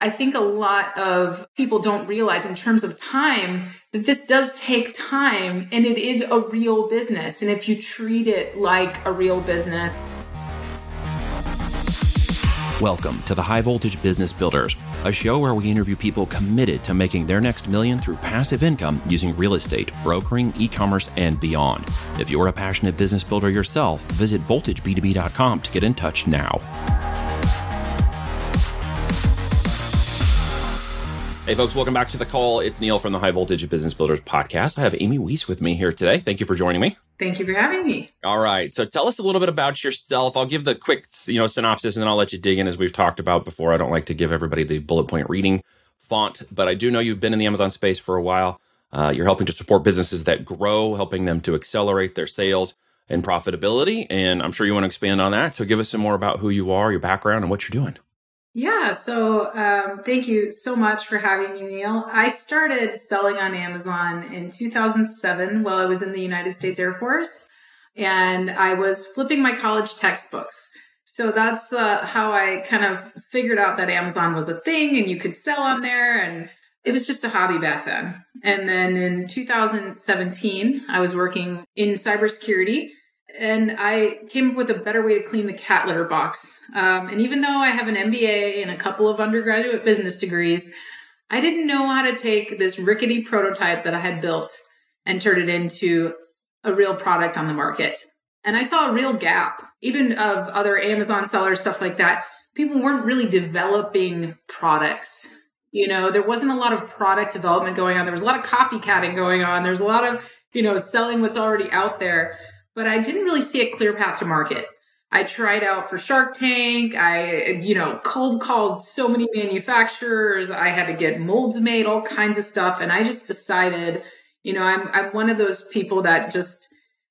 I think a lot of people don't realize in terms of time that this does take time and it is a real business. And if you treat it like a real business, Welcome to the High Voltage Business Builders, a show where we interview people committed to making their next million through passive income using real estate, brokering, e commerce, and beyond. If you're a passionate business builder yourself, visit voltageb2b.com to get in touch now. Hey, folks, welcome back to the call. It's Neil from the High Voltage Business Builders podcast. I have Amy Wees with me here today. Thank you for joining me. Thank you for having me. All right. So tell us a little bit about yourself. I'll give the quick, you know, synopsis and then I'll let you dig in as we've talked about before. I don't like to give everybody the bullet point reading font, but I do know you've been in the Amazon space for a while. Uh, you're helping to support businesses that grow, helping them to accelerate their sales and profitability. And I'm sure you want to expand on that. So give us some more about who you are, your background, and what you're doing. Yeah, so um, thank you so much for having me, Neil. I started selling on Amazon in 2007 while I was in the United States Air Force, and I was flipping my college textbooks. So that's uh, how I kind of figured out that Amazon was a thing and you could sell on there. And it was just a hobby back then. And then in 2017, I was working in cybersecurity and I came up with a better way to clean the cat litter box. Um, and even though I have an MBA and a couple of undergraduate business degrees, I didn't know how to take this rickety prototype that I had built and turn it into a real product on the market. And I saw a real gap, even of other Amazon sellers, stuff like that. People weren't really developing products. You know, there wasn't a lot of product development going on. There was a lot of copycatting going on. There's a lot of, you know, selling what's already out there but I didn't really see a clear path to market. I tried out for Shark Tank. I, you know, cold called so many manufacturers. I had to get molds made, all kinds of stuff. And I just decided, you know, I'm, I'm one of those people that just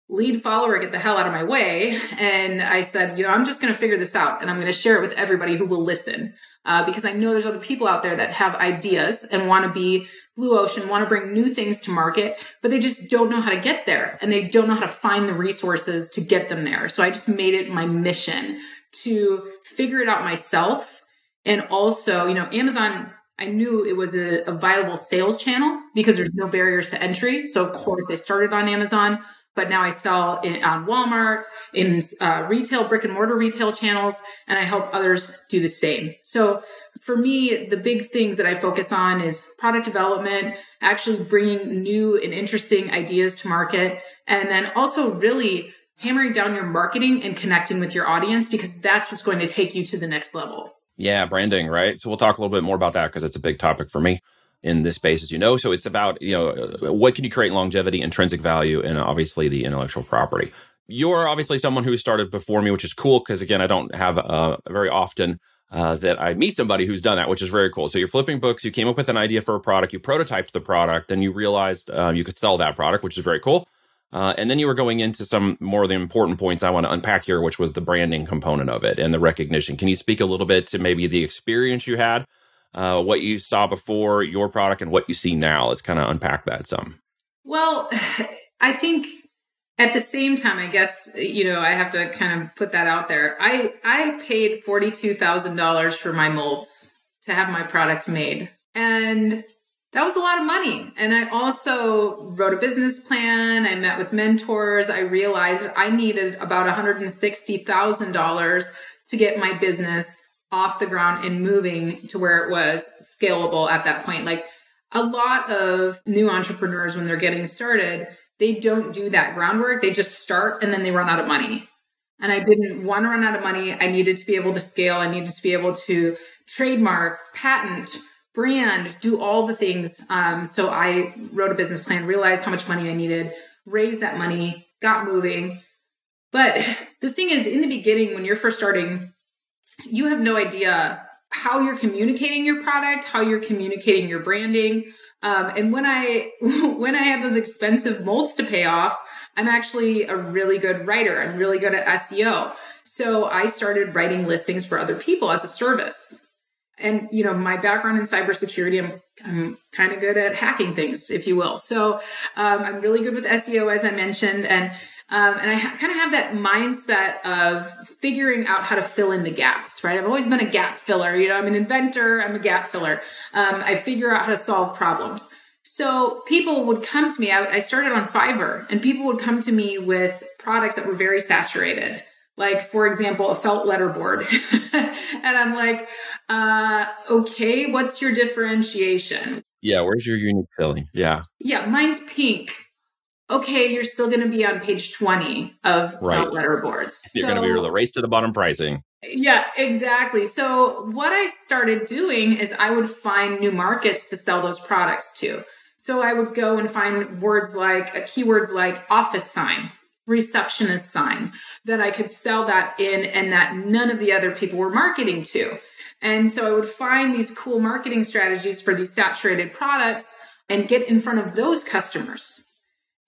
lead follower, get the hell out of my way. And I said, you know, I'm just going to figure this out and I'm going to share it with everybody who will listen. Uh, because I know there's other people out there that have ideas and want to be blue ocean, want to bring new things to market, but they just don't know how to get there and they don't know how to find the resources to get them there. So I just made it my mission to figure it out myself. And also, you know, Amazon, I knew it was a, a viable sales channel because there's no barriers to entry. So of course I started on Amazon but now I sell in, on Walmart, in uh, retail, brick and mortar retail channels, and I help others do the same. So for me, the big things that I focus on is product development, actually bringing new and interesting ideas to market, and then also really hammering down your marketing and connecting with your audience because that's what's going to take you to the next level. Yeah, branding, right? So we'll talk a little bit more about that because it's a big topic for me in this space, as you know. So it's about, you know, what can you create longevity, intrinsic value, and obviously the intellectual property. You're obviously someone who started before me, which is cool because, again, I don't have uh, very often uh, that I meet somebody who's done that, which is very cool. So you're flipping books, you came up with an idea for a product, you prototyped the product, then you realized uh, you could sell that product, which is very cool. Uh, and then you were going into some more of the important points I want to unpack here, which was the branding component of it and the recognition. Can you speak a little bit to maybe the experience you had uh, what you saw before your product and what you see now. Let's kind of unpack that some. Well, I think at the same time, I guess you know I have to kind of put that out there. I I paid forty two thousand dollars for my molds to have my product made, and that was a lot of money. And I also wrote a business plan. I met with mentors. I realized I needed about one hundred and sixty thousand dollars to get my business off the ground and moving to where it was scalable at that point. Like a lot of new entrepreneurs, when they're getting started, they don't do that groundwork. They just start and then they run out of money. And I didn't want to run out of money. I needed to be able to scale. I needed to be able to trademark, patent, brand, do all the things. Um, so I wrote a business plan, realized how much money I needed, raised that money, got moving. But the thing is, in the beginning, when you're first starting, you have no idea how you're communicating your product, how you're communicating your branding. Um, and when I when I have those expensive molds to pay off, I'm actually a really good writer. I'm really good at SEO. So I started writing listings for other people as a service. And you know, my background in cybersecurity, I'm I'm kind of good at hacking things, if you will. So um, I'm really good with SEO, as I mentioned, and Um, and I ha- kind of have that mindset of figuring out how to fill in the gaps, right? I've always been a gap filler. You know, I'm an inventor, I'm a gap filler. Um, I figure out how to solve problems. So people would come to me. I, I started on Fiverr, and people would come to me with products that were very saturated like for example a felt letterboard and i'm like uh okay what's your differentiation yeah where's your unique selling yeah yeah mine's pink okay you're still going to be on page 20 of right. felt letterboards you're so, going to be the race to the bottom pricing yeah exactly so what i started doing is i would find new markets to sell those products to so i would go and find words like uh, keywords like office sign receptionist sign that I could sell that in and that none of the other people were marketing to. And so I would find these cool marketing strategies for these saturated products and get in front of those customers.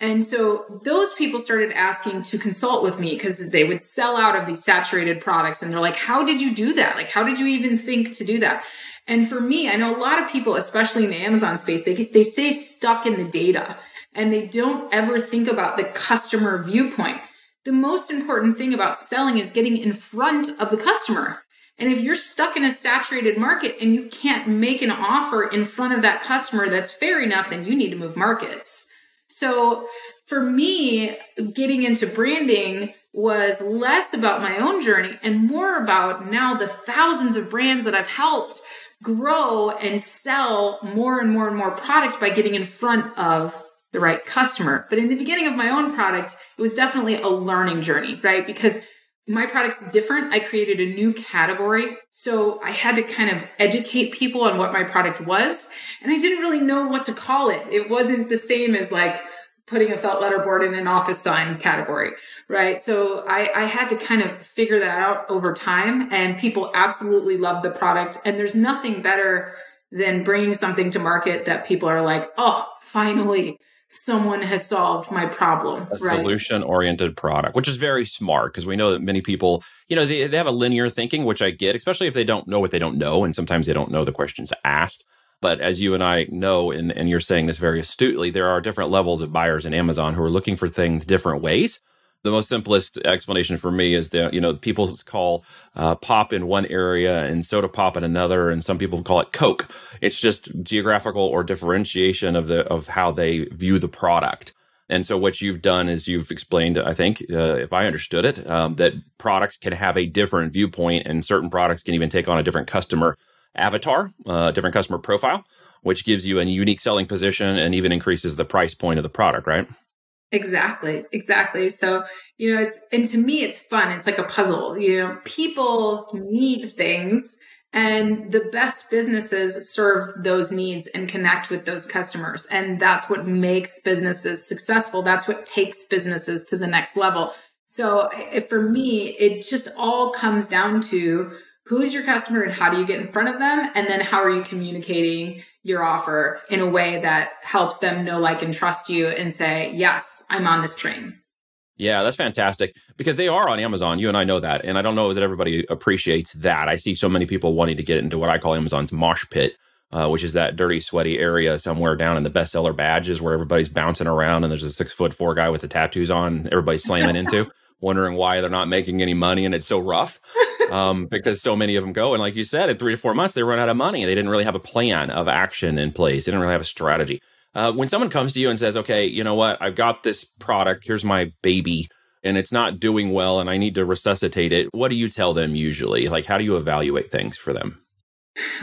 And so those people started asking to consult with me because they would sell out of these saturated products. And they're like, how did you do that? Like, how did you even think to do that? And for me, I know a lot of people, especially in the Amazon space, they, they stay stuck in the data and they don't ever think about the customer viewpoint. The most important thing about selling is getting in front of the customer. And if you're stuck in a saturated market and you can't make an offer in front of that customer that's fair enough, then you need to move markets. So for me, getting into branding was less about my own journey and more about now the thousands of brands that I've helped grow and sell more and more and more products by getting in front of the right customer. But in the beginning of my own product, it was definitely a learning journey, right? Because my product's different. I created a new category. So I had to kind of educate people on what my product was. And I didn't really know what to call it. It wasn't the same as like putting a felt letterboard in an office sign category, right? So I, I had to kind of figure that out over time and people absolutely loved the product. And there's nothing better than bringing something to market that people are like, oh, finally, someone has solved my problem. A right? solution oriented product, which is very smart because we know that many people, you know, they, they have a linear thinking, which I get, especially if they don't know what they don't know. And sometimes they don't know the questions asked. But as you and I know, and, and you're saying this very astutely, there are different levels of buyers in Amazon who are looking for things different ways the most simplest explanation for me is that you know people call uh, pop in one area and soda pop in another, and some people call it Coke. It's just geographical or differentiation of the of how they view the product. And so what you've done is you've explained, I think, uh, if I understood it, um, that products can have a different viewpoint, and certain products can even take on a different customer avatar, uh, different customer profile, which gives you a unique selling position and even increases the price point of the product, right? Exactly, exactly. So, you know, it's, and to me, it's fun. It's like a puzzle. You know, people need things, and the best businesses serve those needs and connect with those customers. And that's what makes businesses successful. That's what takes businesses to the next level. So, for me, it just all comes down to who's your customer and how do you get in front of them? And then how are you communicating your offer in a way that helps them know, like, and trust you and say, yes, I'm on this train. Yeah, that's fantastic because they are on Amazon. You and I know that. And I don't know that everybody appreciates that. I see so many people wanting to get into what I call Amazon's mosh pit, uh, which is that dirty, sweaty area somewhere down in the bestseller badges where everybody's bouncing around and there's a six foot four guy with the tattoos on, everybody's slamming into, wondering why they're not making any money and it's so rough um, because so many of them go. And like you said, in three to four months, they run out of money. They didn't really have a plan of action in place. They didn't really have a strategy. Uh, when someone comes to you and says, okay, you know what, I've got this product, here's my baby, and it's not doing well and I need to resuscitate it, what do you tell them usually? Like, how do you evaluate things for them?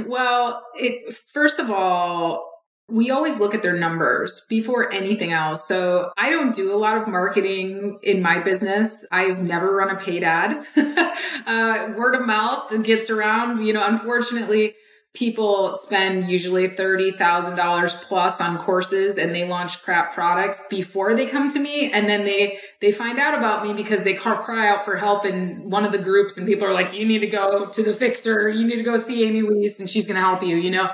Well, it, first of all, we always look at their numbers before anything else. So I don't do a lot of marketing in my business. I've never run a paid ad. uh, word of mouth gets around. You know, unfortunately, people spend usually $30,000 plus on courses and they launch crap products before they come to me. And then they, they find out about me because they cry out for help in one of the groups and people are like, you need to go to the fixer. You need to go see Amy Wees and she's going to help you, you know?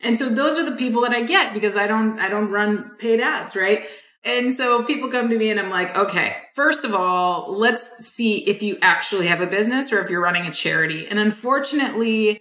And so those are the people that I get because I don't, I don't run paid ads, right? And so people come to me and I'm like, okay, first of all, let's see if you actually have a business or if you're running a charity. And unfortunately,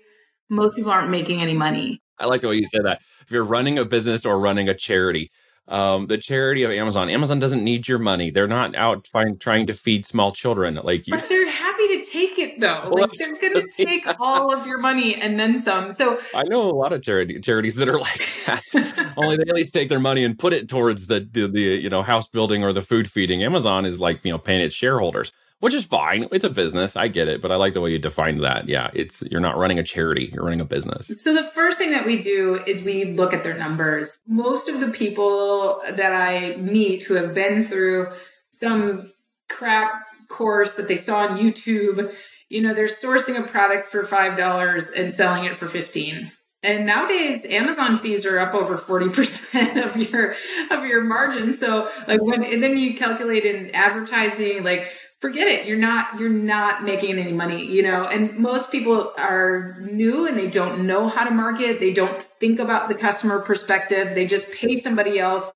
most people aren't making any money. I like the way you said that. If you're running a business or running a charity, um, the charity of Amazon. Amazon doesn't need your money. They're not out trying, trying to feed small children like you. But they're happy to take it though. Well, like they're going to take all of your money and then some. So I know a lot of charity charities that are like that. Only they at least take their money and put it towards the, the the you know house building or the food feeding. Amazon is like you know paying its shareholders which is fine. It's a business. I get it, but I like the way you defined that. Yeah, it's you're not running a charity, you're running a business. So the first thing that we do is we look at their numbers. Most of the people that I meet who have been through some crap course that they saw on YouTube, you know, they're sourcing a product for $5 and selling it for 15. And nowadays Amazon fees are up over 40% of your of your margin. So like when and then you calculate in advertising like forget it. You're not you're not making any money you know? And most people are new and they don't know how to market. They don't think about the customer perspective. They just pay somebody else.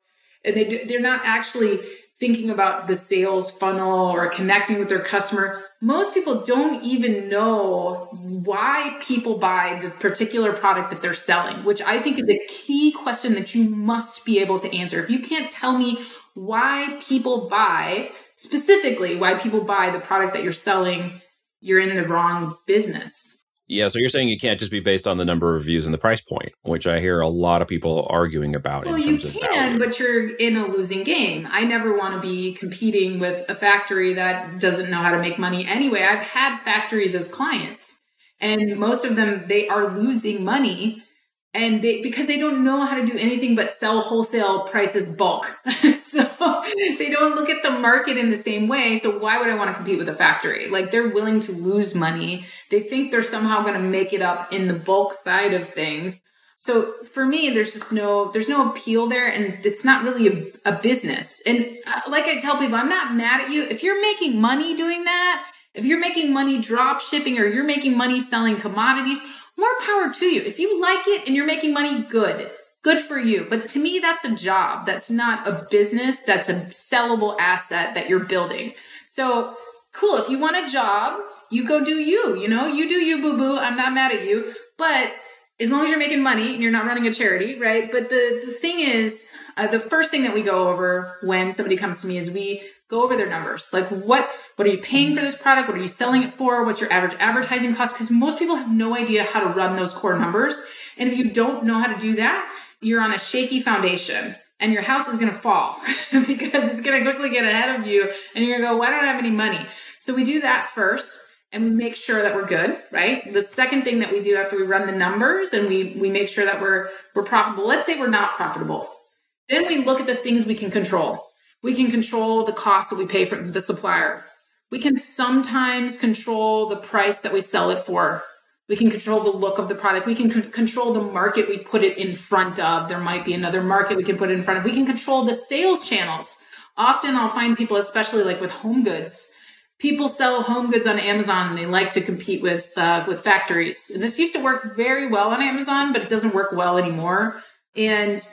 And they they're not actually thinking about the sales funnel or connecting with their customer. Most people don't even know why people buy the particular product that they're selling which i think is a key question that you must be able to answer. If you can't tell me why people buy specifically why people buy the product that you're selling, you're in the wrong business. Yeah, so you're saying you can't just be based on the number of views and the price point, which I hear a lot of people arguing about. Well, you can, but you're in a losing game. I never want to be competing with a factory that doesn't know how to make money anyway. I've had factories as clients, and most of them they are losing money and they because they don't know how to do anything but sell wholesale prices bulk so they don't look at the market in the same way. So why would i want to compete with a factory? Like they're willing to lose money. They think they're somehow going to make it up in the bulk side of things. So for me there's just no there's no appeal there and it's not really a, a business. And uh, like i tell people i'm not mad at you. If you're making money doing that if you're making money drop shipping or you're making money selling commodities more power to you. If you like it and you're making money, good. Good for you. But to me, that's a job. That's not a business. That's a sellable asset that you're building. So cool. If you want a job, you go do you, you know, you do you, boo boo. I'm not mad at you. But as long as you're making money and you're not running a charity, right? But the, the thing is, uh, the first thing that we go over when somebody comes to me is we go over their numbers. Like what what are you paying for this product? What are you selling it for? What's your average advertising cost? Because most people have no idea how to run those core numbers. And if you don't know how to do that, you're on a shaky foundation and your house is going to fall because it's going to quickly get ahead of you and you're going to go, why don't I have any money? So we do that first and we make sure that we're good, right? The second thing that we do after we run the numbers and we, we make sure that we're, we're profitable. Let's say we're not profitable. Then we look at the things we can control. We can control the cost that we pay for the supplier. We can sometimes control the price that we sell it for. We can control the look of the product. We can c- control the market we put it in front of. There might be another market we can put it in front of. We can control the sales channels. Often I'll find people, especially like with home goods, people sell home goods on Amazon and they like to compete with uh, with factories. And this used to work very well on Amazon, but it doesn't work well anymore. And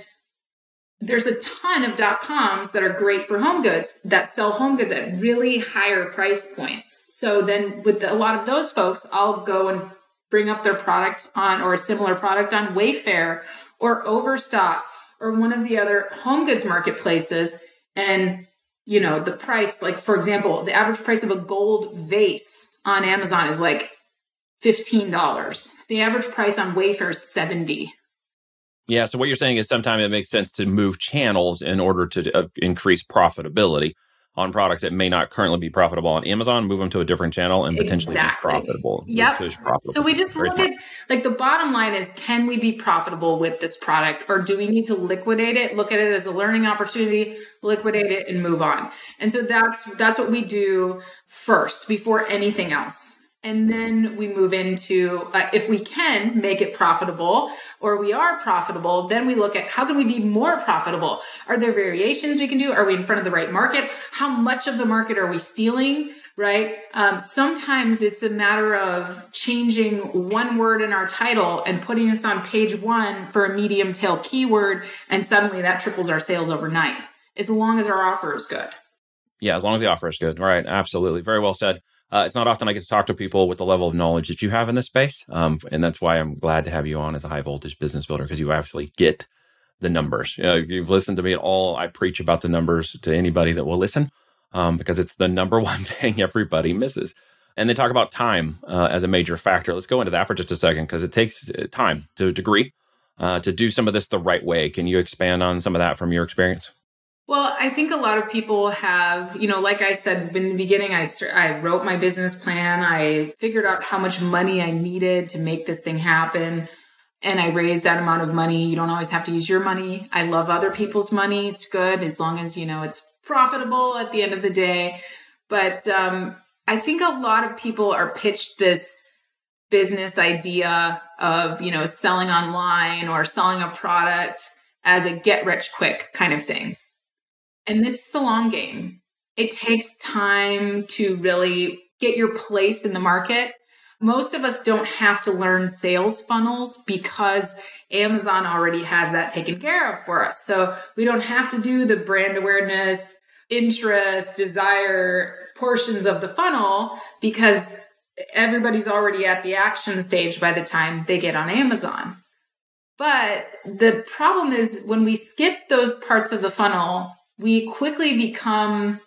there's a ton of dot coms that are great for home goods that sell home goods at really higher price points. So then with the, a lot of those folks, I'll go and bring up their product on or a similar product on Wayfair or Overstock or one of the other home goods marketplaces. And, you know, the price, like for example, the average price of a gold vase on Amazon is like $15. The average price on Wayfair is 70 yeah. So what you're saying is sometimes it makes sense to move channels in order to uh, increase profitability on products that may not currently be profitable on Amazon, move them to a different channel and potentially exactly. be profitable. Yep. Profitable. So we just look at like the bottom line is can we be profitable with this product or do we need to liquidate it, look at it as a learning opportunity, liquidate it and move on. And so that's that's what we do first before anything else. And then we move into uh, if we can make it profitable or we are profitable, then we look at how can we be more profitable? Are there variations we can do? Are we in front of the right market? How much of the market are we stealing? Right? Um, sometimes it's a matter of changing one word in our title and putting us on page one for a medium tail keyword, and suddenly that triples our sales overnight, as long as our offer is good. Yeah, as long as the offer is good. Right. Absolutely. Very well said. Uh, it's not often I get to talk to people with the level of knowledge that you have in this space. Um, and that's why I'm glad to have you on as a high voltage business builder because you actually get the numbers. You know, if you've listened to me at all, I preach about the numbers to anybody that will listen um, because it's the number one thing everybody misses. And they talk about time uh, as a major factor. Let's go into that for just a second because it takes uh, time to a degree uh, to do some of this the right way. Can you expand on some of that from your experience? Well, I think a lot of people have, you know, like I said in the beginning, I, I wrote my business plan. I figured out how much money I needed to make this thing happen. And I raised that amount of money. You don't always have to use your money. I love other people's money. It's good as long as, you know, it's profitable at the end of the day. But um, I think a lot of people are pitched this business idea of, you know, selling online or selling a product as a get rich quick kind of thing. And this is a long game. It takes time to really get your place in the market. Most of us don't have to learn sales funnels because Amazon already has that taken care of for us. So we don't have to do the brand awareness, interest, desire portions of the funnel because everybody's already at the action stage by the time they get on Amazon. But the problem is when we skip those parts of the funnel we quickly become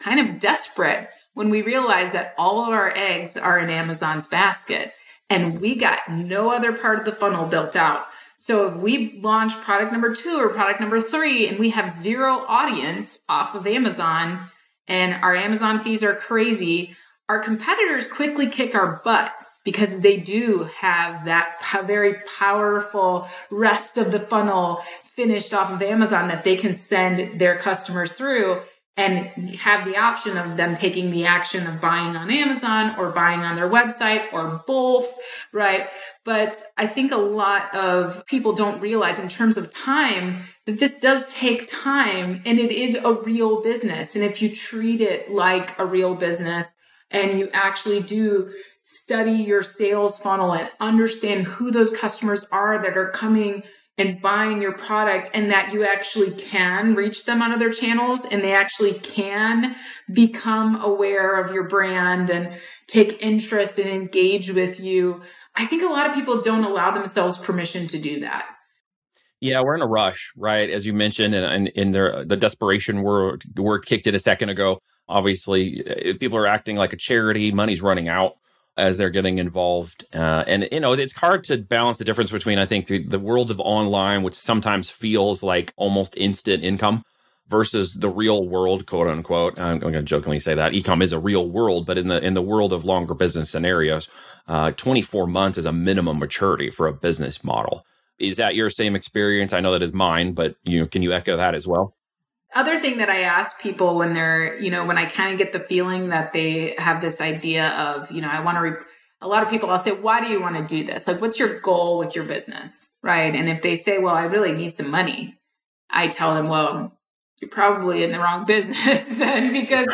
kind of desperate when we realize that all of our eggs are in Amazon's basket and we got no other part of the funnel built out. So if we launch product number two or product number three and we have zero audience off of Amazon and our Amazon fees are crazy, our competitors quickly kick our butt because they do have that very powerful rest of the funnel finished off of Amazon that they can send their customers through and have the option of them taking the action of buying on Amazon or buying on their website or both, right? But I think a lot of people don't realize in terms of time that this does take time and it is a real business. And if you treat it like a real business and you actually do study your sales funnel and understand who those customers are that are coming and buying your product and that you actually can reach them on other channels and they actually can become aware of your brand and take interest and engage with you. I think a lot of people don't allow themselves permission to do that. Yeah, we're in a rush, right? As you mentioned, and in the the desperation word word kicked it a second ago. Obviously, eh, people are acting like a charity. Money's running out as they're getting involved. Uh, and, you know, it's hard to balance the difference between, I think, the, the world of online, which sometimes feels like almost instant income versus the real world, quote unquote. I'm going to jokingly say that ecom is a real world, but in the in the world of longer business scenarios, uh, 24 months is a minimum maturity for a business model. Is that your same experience? I know that is mine, but you know, can you echo that as well? Other thing that I ask people when they're, you know, when I kind of get the feeling that they have this idea of, you know, I want to, re- a lot of people, I'll say, why do you want to do this? Like, what's your goal with your business? Right. And if they say, well, I really need some money, I tell them, well, you're probably in the wrong business then because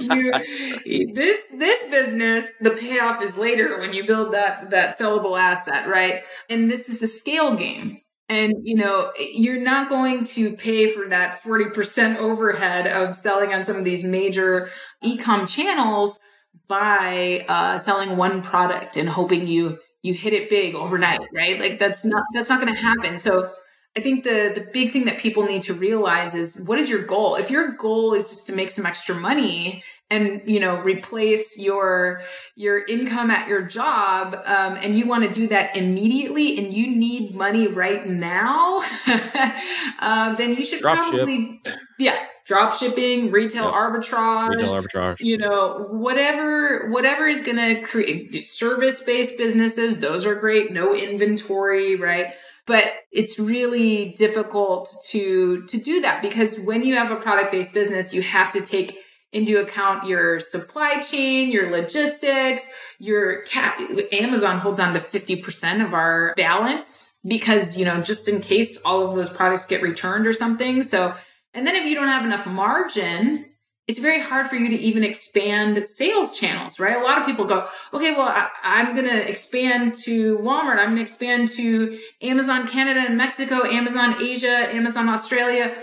you right. this this business the payoff is later when you build that that sellable asset right and this is a scale game and, you know, you're not going to pay for that 40% overhead of selling on some of these major e-com channels by uh, selling one product and hoping you you hit it big overnight, right? Like that's not that's not going to happen. So I think the the big thing that people need to realize is what is your goal? If your goal is just to make some extra money and you know replace your your income at your job um, and you want to do that immediately and you need money right now uh, then you should drop probably ship. yeah drop shipping retail yep. arbitrage retail arbitrage you know whatever whatever is going to create service based businesses those are great no inventory right but it's really difficult to to do that because when you have a product based business you have to take into account your supply chain, your logistics, your cap. Amazon holds on to 50% of our balance because, you know, just in case all of those products get returned or something. So, and then if you don't have enough margin, it's very hard for you to even expand sales channels, right? A lot of people go, okay, well, I, am going to expand to Walmart. I'm going to expand to Amazon Canada and Mexico, Amazon Asia, Amazon Australia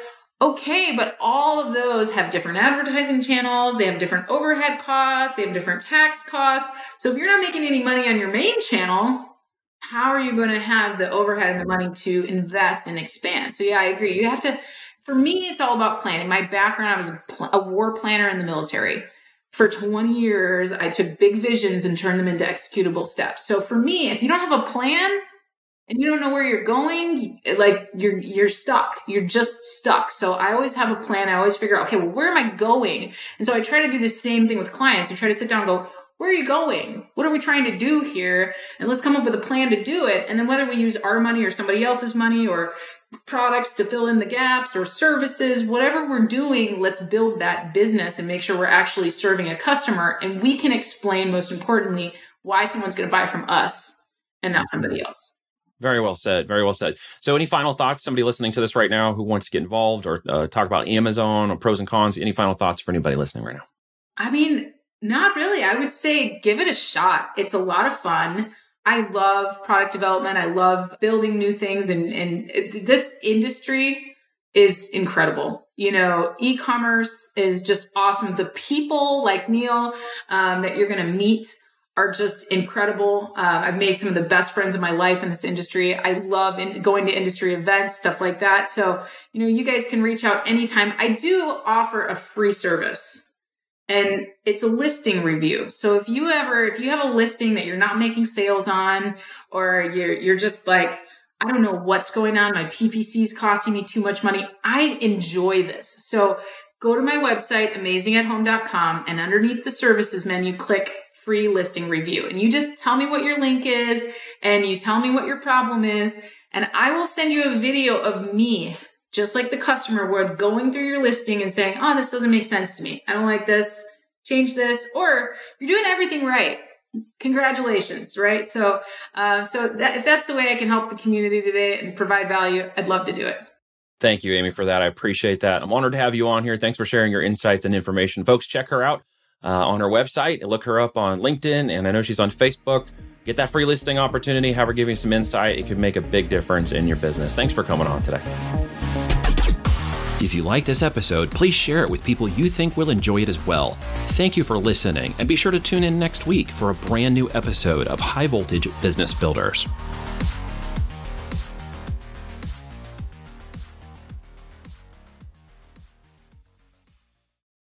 Okay, but all of those have different advertising channels, they have different overhead costs, they have different tax costs. So if you're not making any money on your main channel, how are you going to have the overhead and the money to invest and expand? So, yeah, I agree. You have to, for me, it's all about planning. My background, I was a, pl- a war planner in the military. For 20 years, I took big visions and turned them into executable steps. So, for me, if you don't have a plan, and you don't know where you're going like you're you're stuck you're just stuck so i always have a plan i always figure out okay well where am i going and so i try to do the same thing with clients i try to sit down and go where are you going? What are we trying to do here? And let's come up with a plan to do it. And then whether we use our money or somebody else's money or products to fill in the gaps or services, whatever we're doing, let's build that business and make sure we're actually serving a customer. And we can explain, most importantly, why someone's going to buy from us and not somebody else. Very well said. Very well said. So, any final thoughts? Somebody listening to this right now who wants to get involved or uh, talk about Amazon or pros and cons? Any final thoughts for anybody listening right now? I mean, not really. I would say give it a shot. It's a lot of fun. I love product development. I love building new things and, and this industry is incredible. You know, e-commerce is just awesome. The people like Neil um, that you're going to meet are just incredible. Uh, I've made some of the best friends of my life in this industry. I love in, going to industry events, stuff like that. So, you know, you guys can reach out anytime. I do offer a free service and it's a listing review. So if you ever if you have a listing that you're not making sales on or you're you're just like I don't know what's going on, my PPC is costing me too much money. I enjoy this. So go to my website amazingathome.com and underneath the services menu click free listing review and you just tell me what your link is and you tell me what your problem is and I will send you a video of me just like the customer would going through your listing and saying, Oh, this doesn't make sense to me. I don't like this. Change this. Or you're doing everything right. Congratulations. Right. So, uh, so that, if that's the way I can help the community today and provide value, I'd love to do it. Thank you, Amy, for that. I appreciate that. I'm honored to have you on here. Thanks for sharing your insights and information. Folks, check her out uh, on her website. Look her up on LinkedIn, and I know she's on Facebook. Get that free listing opportunity, have her give you some insight. It could make a big difference in your business. Thanks for coming on today. If you like this episode, please share it with people you think will enjoy it as well. Thank you for listening, and be sure to tune in next week for a brand new episode of High Voltage Business Builders.